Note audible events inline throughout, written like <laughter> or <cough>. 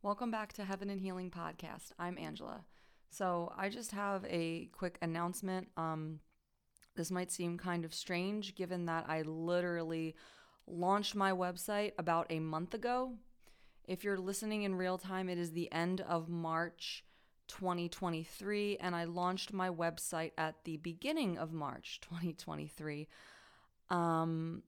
Welcome back to Heaven and Healing Podcast. I'm Angela. So, I just have a quick announcement. Um, this might seem kind of strange given that I literally launched my website about a month ago. If you're listening in real time, it is the end of March 2023, and I launched my website at the beginning of March 2023. Um,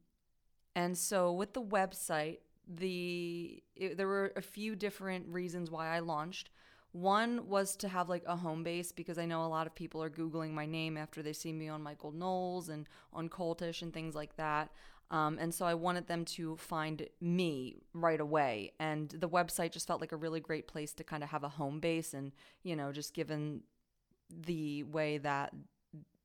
and so, with the website, the it, there were a few different reasons why I launched. One was to have like a home base because I know a lot of people are Googling my name after they see me on Michael Knowles and on Cultish and things like that. Um, and so I wanted them to find me right away. And the website just felt like a really great place to kind of have a home base. And, you know, just given the way that,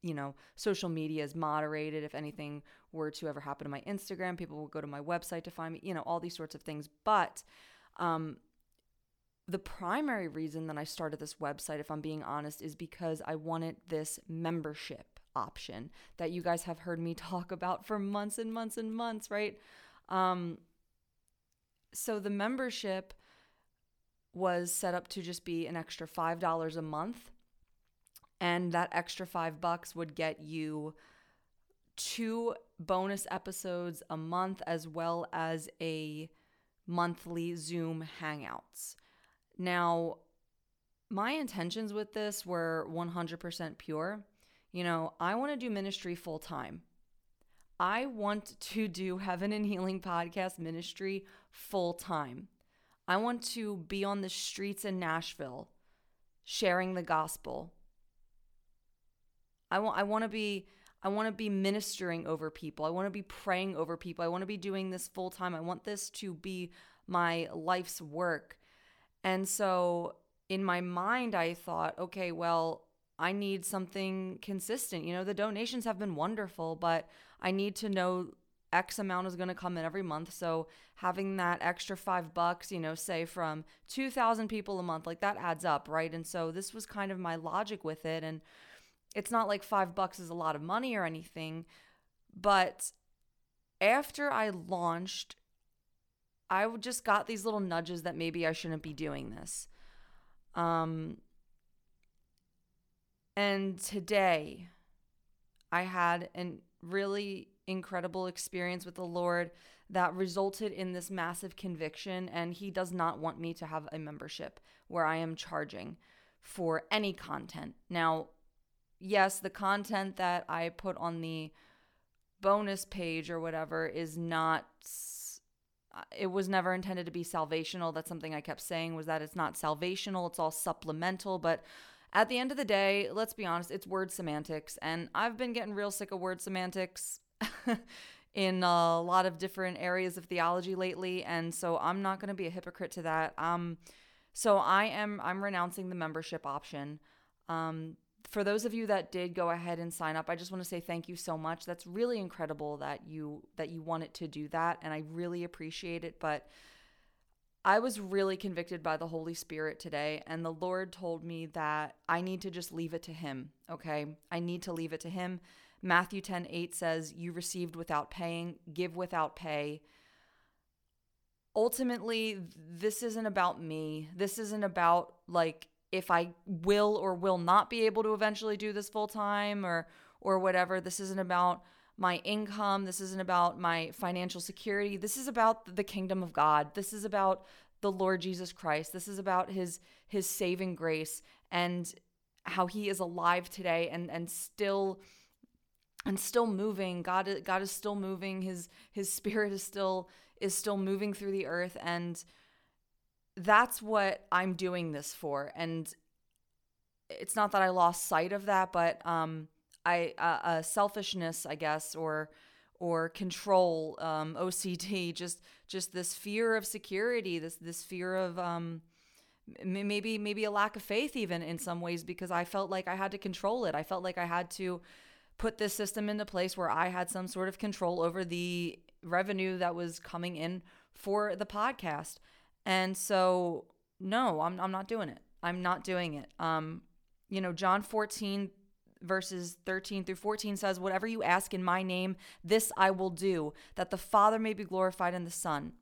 you know, social media is moderated, if anything were to ever happen to my Instagram, people will go to my website to find me, you know, all these sorts of things. But, um, the primary reason that I started this website, if I'm being honest, is because I wanted this membership option that you guys have heard me <laughs> talk about for months and months and months, right? Um, so the membership was set up to just be an extra $5 a month. And that extra five bucks would get you two bonus episodes a month as well as a monthly Zoom hangouts. Now, my intentions with this were 100% pure. You know, I want to do ministry full time. I want to <laughs> do Heaven and Healing podcast ministry full time. I want to be on the streets in Nashville sharing the gospel. I want I want to be I want to be ministering over people. I want to be praying over people. I want to be doing this full time. I want this to be my life's work. And so in my mind I thought, okay, well, I need something consistent. You know, the donations have been wonderful, but I need to know X amount is going to come in every month. So having that extra five bucks, you know, say from 2,000 people a month, like that adds up, right? And so this was kind of my logic with it. And it's not like five bucks is a lot of money or anything, but after I launched, I just got these little nudges that maybe I shouldn't be doing this. Um, and today, I had a really incredible experience with the Lord that resulted in this massive conviction. And He does not want me to have a membership where I am charging for any content. Now, yes, the content that I put on the bonus page or whatever is not it was never intended to be salvational that's something i kept saying was that it's not salvational it's all supplemental but at the end of the day, let's be honest, it's word semantics. And I've been getting real sick of word semantics <laughs> in a lot of different areas of theology lately. And so I'm not going to be a hypocrite to that. Um, so I am, I'm renouncing the membership option. Um, for those of you that did go ahead and sign up, I just want to say thank you so much. That's really incredible that you that you wanted to do that and I really appreciate it, but I was really convicted by the Holy Spirit today, and the Lord told me that I need to just leave it to Him. Okay. I need to leave it to Him. Matthew 10 8 says, You received without paying, give without pay. Ultimately, this isn't about me. This isn't about like if I will or will not be able to eventually do this full time or or whatever. This isn't about my income. This isn't about my financial security. This is about the kingdom of God. This is about the Lord Jesus Christ. This is about his his saving grace and how he is alive today and and still and still moving. God God is still moving. His his spirit is still is still moving through the earth and that's what I'm doing this for. And it's not that I lost sight of that, but um I uh, uh, selfishness, I guess, or or control, um, <laughs> OCD, just just this fear of security, this this fear of um, maybe maybe a lack of faith even in some ways because I felt like I had to control it. I felt like I had to put this system into place where I had some sort of control over the revenue that was coming in for the podcast. And so no, I'm I'm not doing it. I'm not doing it. Um, you know, John 14 verses 13 through 14 says, Whatever you ask in my name, this I will do, that the Father may be glorified in the Son.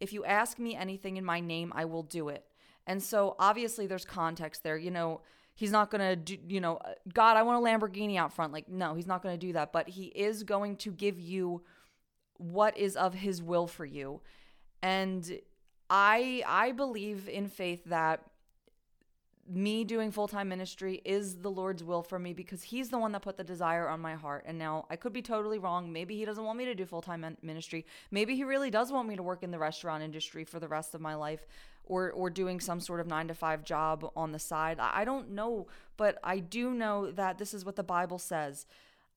If you ask me anything in my name, I will do it. And so obviously there's context there. You know, he's not going to do, you know, God, I want a Lamborghini out front. Like, no, he's not going to do that. But he is going to give you what is of his will for you. And I I believe in faith that me doing full-time ministry is the Lord's will for me because he's the one that put the desire on my heart. And now I could be totally wrong. Maybe he doesn't want me to do full-time ministry. Maybe he really does want me to work in the restaurant industry for the rest of my life or or doing some sort of 9 to 5 job on the side. I don't know, but I do know that this is what the Bible says.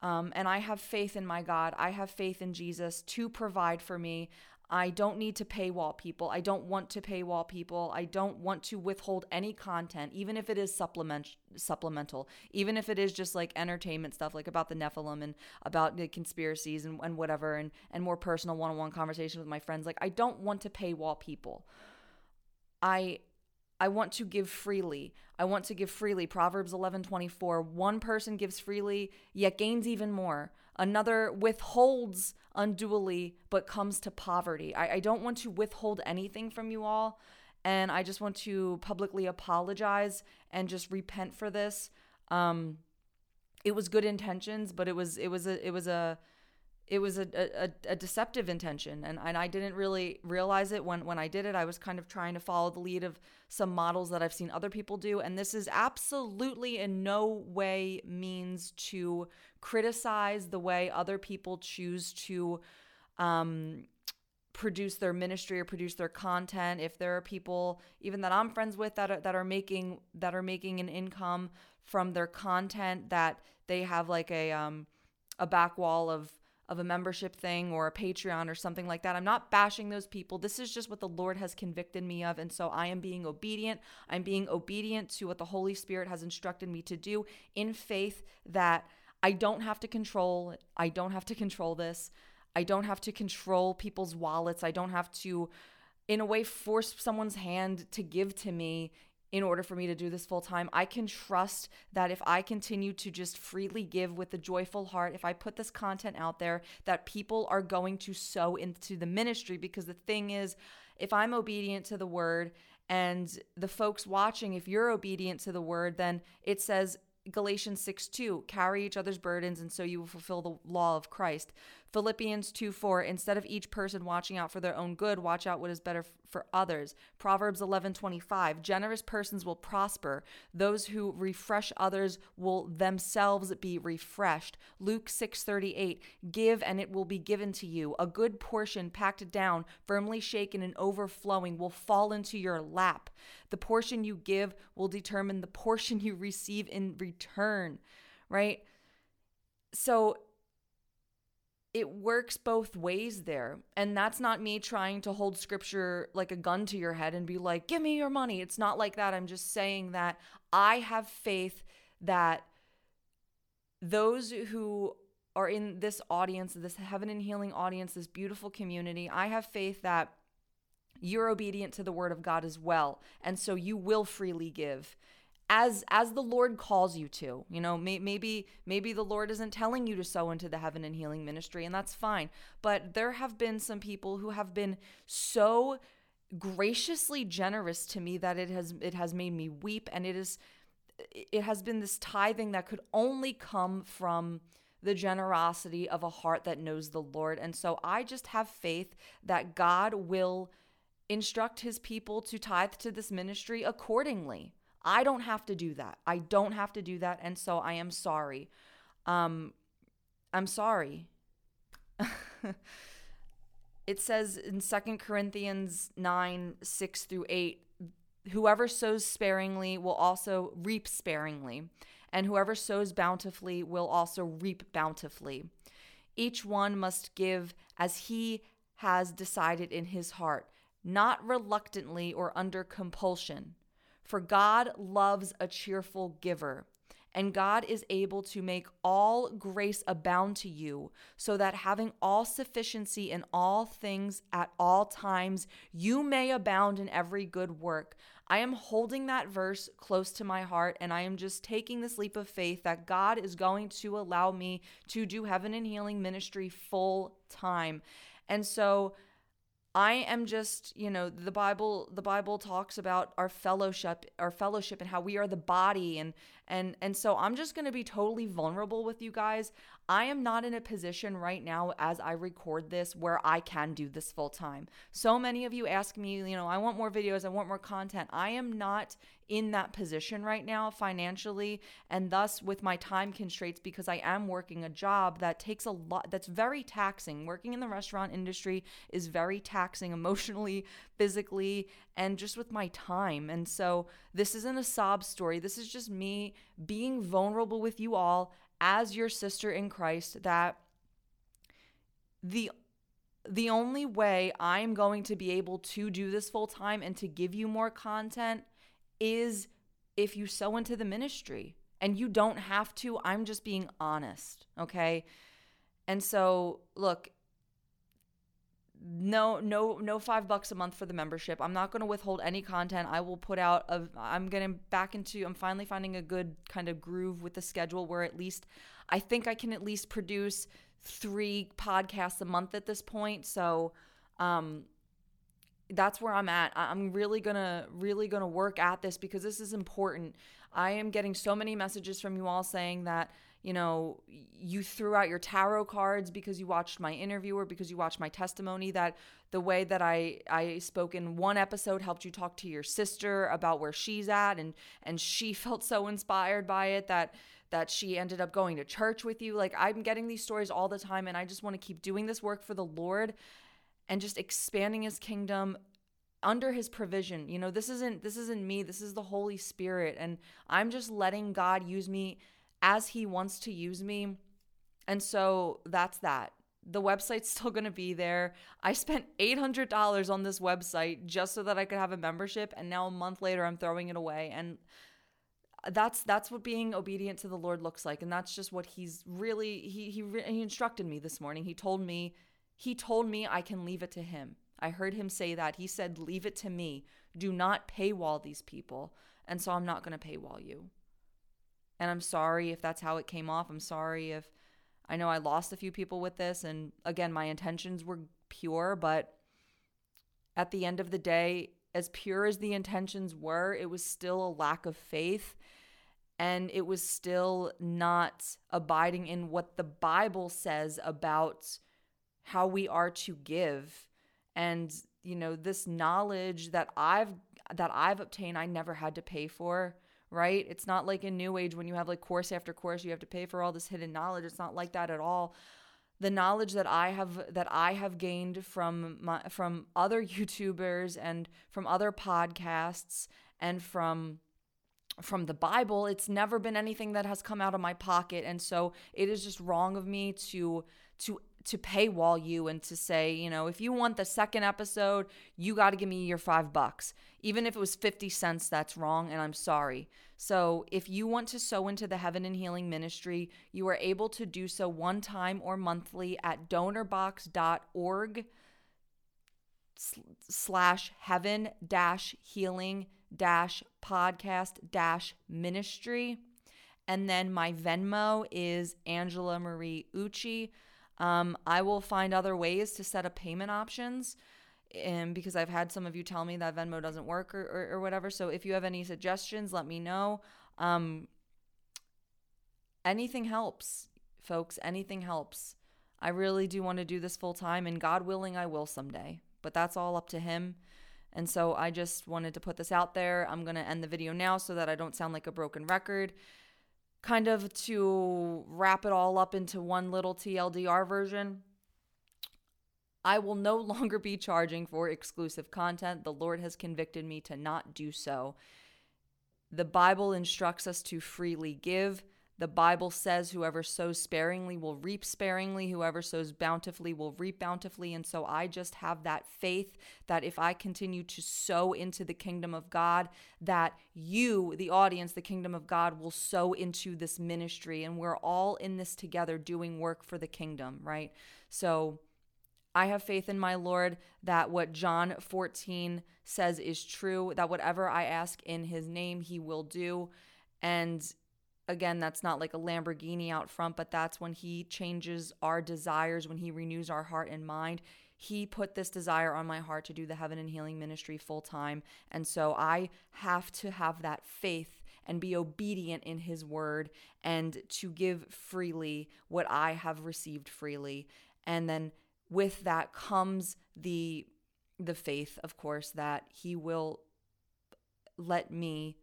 Um, and I have faith in my God. I have faith in Jesus to provide for me. I don't need to paywall people. I don't want to paywall people. I don't want to withhold any content, even if it is supplement supplemental, even if it is just like entertainment stuff, like about the Nephilim and about the conspiracies and, and whatever, and and more personal one-on-one conversation with my friends. Like I don't want to paywall people. I I want to give freely. I want to give freely. Proverbs 11:24. One person gives freely, yet gains even more. Another withholds unduly, but comes to poverty. I, I don't want to withhold anything from you all. And I just want to publicly apologize and just repent for this. Um, it was good intentions, but it was it was a it was a it was a, a, a, deceptive intention and, and i didn't really realize it. When, when i did it i was kind of trying to follow the lead of some models that i've seen other people do and this is absolutely in no way means to criticize the way other people choose to um, produce their ministry or produce their content. If there are people even that i'm friends with that are, that are making that are making an income from their content that they have like a um a back wall of of a membership thing or a Patreon or something like that. I'm not bashing those people. This is just what the Lord has convicted me of. And so I am being obedient. I'm being obedient to what the Holy Spirit has instructed me to do in faith that I don't have to control I don't have to control this. I don't have to control people's wallets. I don't have to in a way force someone's hand to give to me in order for me to do this full time. I can trust that if I continue to just freely give with a joyful heart, if I put this content out there, that people are going to sow into the ministry. Because the thing is, if I'm obedient to the word and the folks watching, if you're obedient to the word, then it says, Galatians 6 2, carry each other's burdens, and so you will fulfill the law of Christ. Philippians 2 4, instead of each person watching out for their own good, watch out what is better for others. Proverbs eleven twenty five, generous persons will prosper. Those who refresh others will themselves be refreshed. Luke six thirty eight, give and it will be given to you. A good portion packed down, firmly shaken and overflowing will fall into your lap. The portion you give will determine the <laughs> portion you receive in return, right? So it works both ways there. And that's not me trying to hold scripture like a gun to your head and be like, give me your money. It's not like that. I'm just saying that I have faith that those who are in this audience, this heaven and healing audience, this beautiful community, I have faith that you're obedient to the word of God as well. And so you will freely give as as the lord calls you to you know may, maybe maybe the lord isn't telling you to sow into the heaven and healing ministry and that's fine but there have been some people who have been so graciously generous to me that it has it has made me weep and it is it has been this tithing that could only come from the generosity of a heart that knows the Lord. And so I just have faith that God will instruct his people to tithe to this ministry accordingly. I don't have to do that. I don't have to do that. And so I am sorry. Um, I'm sorry. <laughs> it says in Second Corinthians 9 6 through 8 whoever sows sparingly will also reap sparingly, and whoever sows bountifully will also reap bountifully. Each one must give as he has decided in his heart not reluctantly or under compulsion. For God loves a cheerful giver. And God is able to make all grace abound to you, so that having all sufficiency in all things at all times, you may abound in every good work. I am holding that verse close to my heart, and I am just taking this leap of faith that God is going to allow me to do heaven and healing ministry full time. And so, I am just, you know, the Bible the Bible talks about our fellowship, our fellowship and how we are the body and and and so I'm just going to be totally vulnerable with you guys. I am not in a position right now as I record this where I can do this full time. So many of you ask me, you know, I want more videos, I want more content. I am not in that position right now financially and thus with my time constraints because I am working a job that takes a lot that's very taxing. Working in the restaurant industry is very taxing <laughs> emotionally, physically, and just with my time. And so this isn't a sob story. This is just me being vulnerable with you all as your sister in Christ that the the only way I'm going to be able to do this full time and to give you more content is if you sow into the ministry. And you don't have to. I'm just being honest, okay? And so, look, no no no 5 bucks a month for the membership. I'm not going to withhold any content. I will put out of i'm getting back into I'm finally finding a good kind of groove with the schedule where at least I think I can at least produce 3 podcasts a month at this point. So, um that's where I'm at. I'm really gonna really gonna work at this because this is important. I am getting so many messages from you all saying that you know you threw out your tarot cards because you watched my interview or because you watched my testimony. That the way that I I spoke in one episode helped you talk to your sister about where she's at and and she <laughs> felt so inspired by it that that she ended up going to church with you. Like I'm getting these stories all the time and I just want to keep doing this work for the Lord and just expanding his kingdom under his provision. You know, this isn't this isn't me, this is the Holy Spirit and I'm just letting God use me as he wants to use me. And so that's that. The website's <laughs> still to be there. I spent $800 on this website just so that I could have a membership and now a month later I'm throwing it away and that's that's what being obedient to the Lord looks like and that's just what he's really he he he instructed me this morning. He told me he told me I can leave it to him. I heard him say that. He said, Leave it to me. Do not paywall these people. And so I'm not to paywall you. And I'm sorry if that's how it came off. I'm sorry if I know I lost a few people with this. And again, my intentions were pure, but at the end of the day, as pure as the intentions were, it was still a lack of faith. And it was still not abiding in what the Bible says about how we are to give and you know this knowledge that I've that I've obtained I never had to pay for right? It's not like in new age when you have like course after course you have to pay for all this hidden knowledge. It's not like that at all. The knowledge that I have that I have gained from my from other <laughs> YouTubers and from other podcasts and from from the Bible it's never been anything that has come out of my pocket. And so it is just wrong of me to to to paywall you and to say, you know, if you want the second episode, you got to give me your 5 bucks. Even if it was 50 cents, that's wrong and I'm sorry. So, if you want to sow into the Heaven and Healing Ministry, you are able to do so one time or monthly at donorbox.org slash heaven dash healing dash podcast dash ministry. And then my Venmo is Angela Marie Ucci. Um, I will find other ways to set up payment options. And because I've had some of you tell me that Venmo doesn't work or, or, or whatever. So if you have any suggestions, let me know. Um, anything helps, folks. Anything helps. I really do want to do this full time, and God willing, I will someday. But that's all up to Him. And so I just wanted to put this out there. I'm going to end the video now so that I don't sound like a broken record kind of to wrap it all up into one little TLDR version, I will no <laughs> longer be charging for exclusive content. The Lord has convicted me to not do so. The Bible instructs us to freely give. The Bible says whoever sows sparingly will reap sparingly, whoever sows bountifully will reap bountifully. And so I just have that faith that if I continue to sow into the kingdom of God, that you, the audience, the kingdom of God, will sow into this ministry. And we're all in this together doing work for the kingdom, right? So I have faith in my Lord that what John 14 says is true, that whatever I ask in his name, he will do. And again, that's not like a Lamborghini out front, but that's when He changes our desires, when He renews our heart and mind. he put this desire on my heart to do the Heaven and Healing Ministry full time. And so I have to have that faith and be obedient in his word and to give freely what I have received freely. And then with that comes the the faith, of course, that he will let me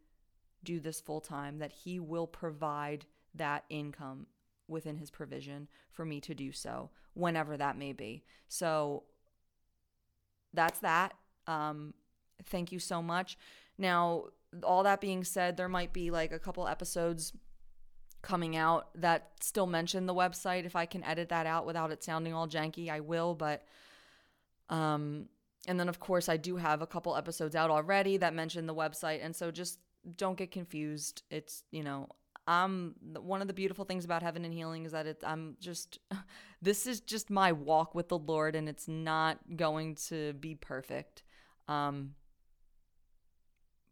do this full time, that he will provide that income within his provision for me to do so whenever that may be. So that's that. Um, thank you so much. Now, all that being said, there might be like a couple episodes coming out that still mention the website. If I can edit that out without it sounding all janky, I will. But, um, and then of course, I do have a couple episodes out already that mention the website. And so just don't get confused. It's, you know, I'm one of the beautiful things about heaven and healing is that it's I'm just, <laughs> this is just my walk with the Lord and it's not going to be perfect. Um,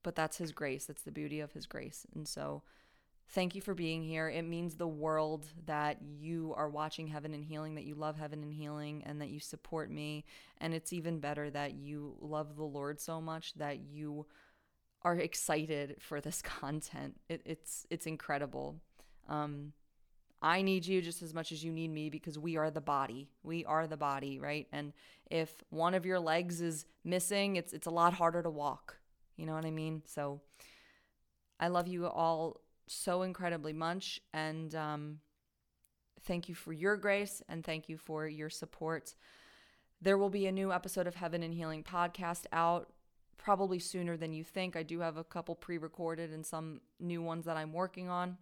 but that's His grace. That's the beauty of His grace. And so, thank you for being here. It means the world that you are watching Heaven and Healing, that you love Heaven and Healing, and that you support me. And it's even better that you love the Lord so much that you are excited for this <laughs> content. It, it's it's incredible. Um, I need you just as much as you need me because we are the body. We are the body, right? And if one of your legs is missing, it's it's a lot harder to walk. You know what I mean? So I love you all so incredibly much, and um, thank you for your grace and thank you for your support. There will be a new episode of Heaven and Healing podcast out probably sooner than you think. I do have a couple pre recorded and some new ones that I'm working on.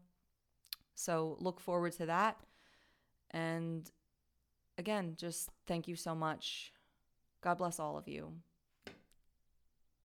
So look forward to that. And again, just thank you so much. God bless all of you.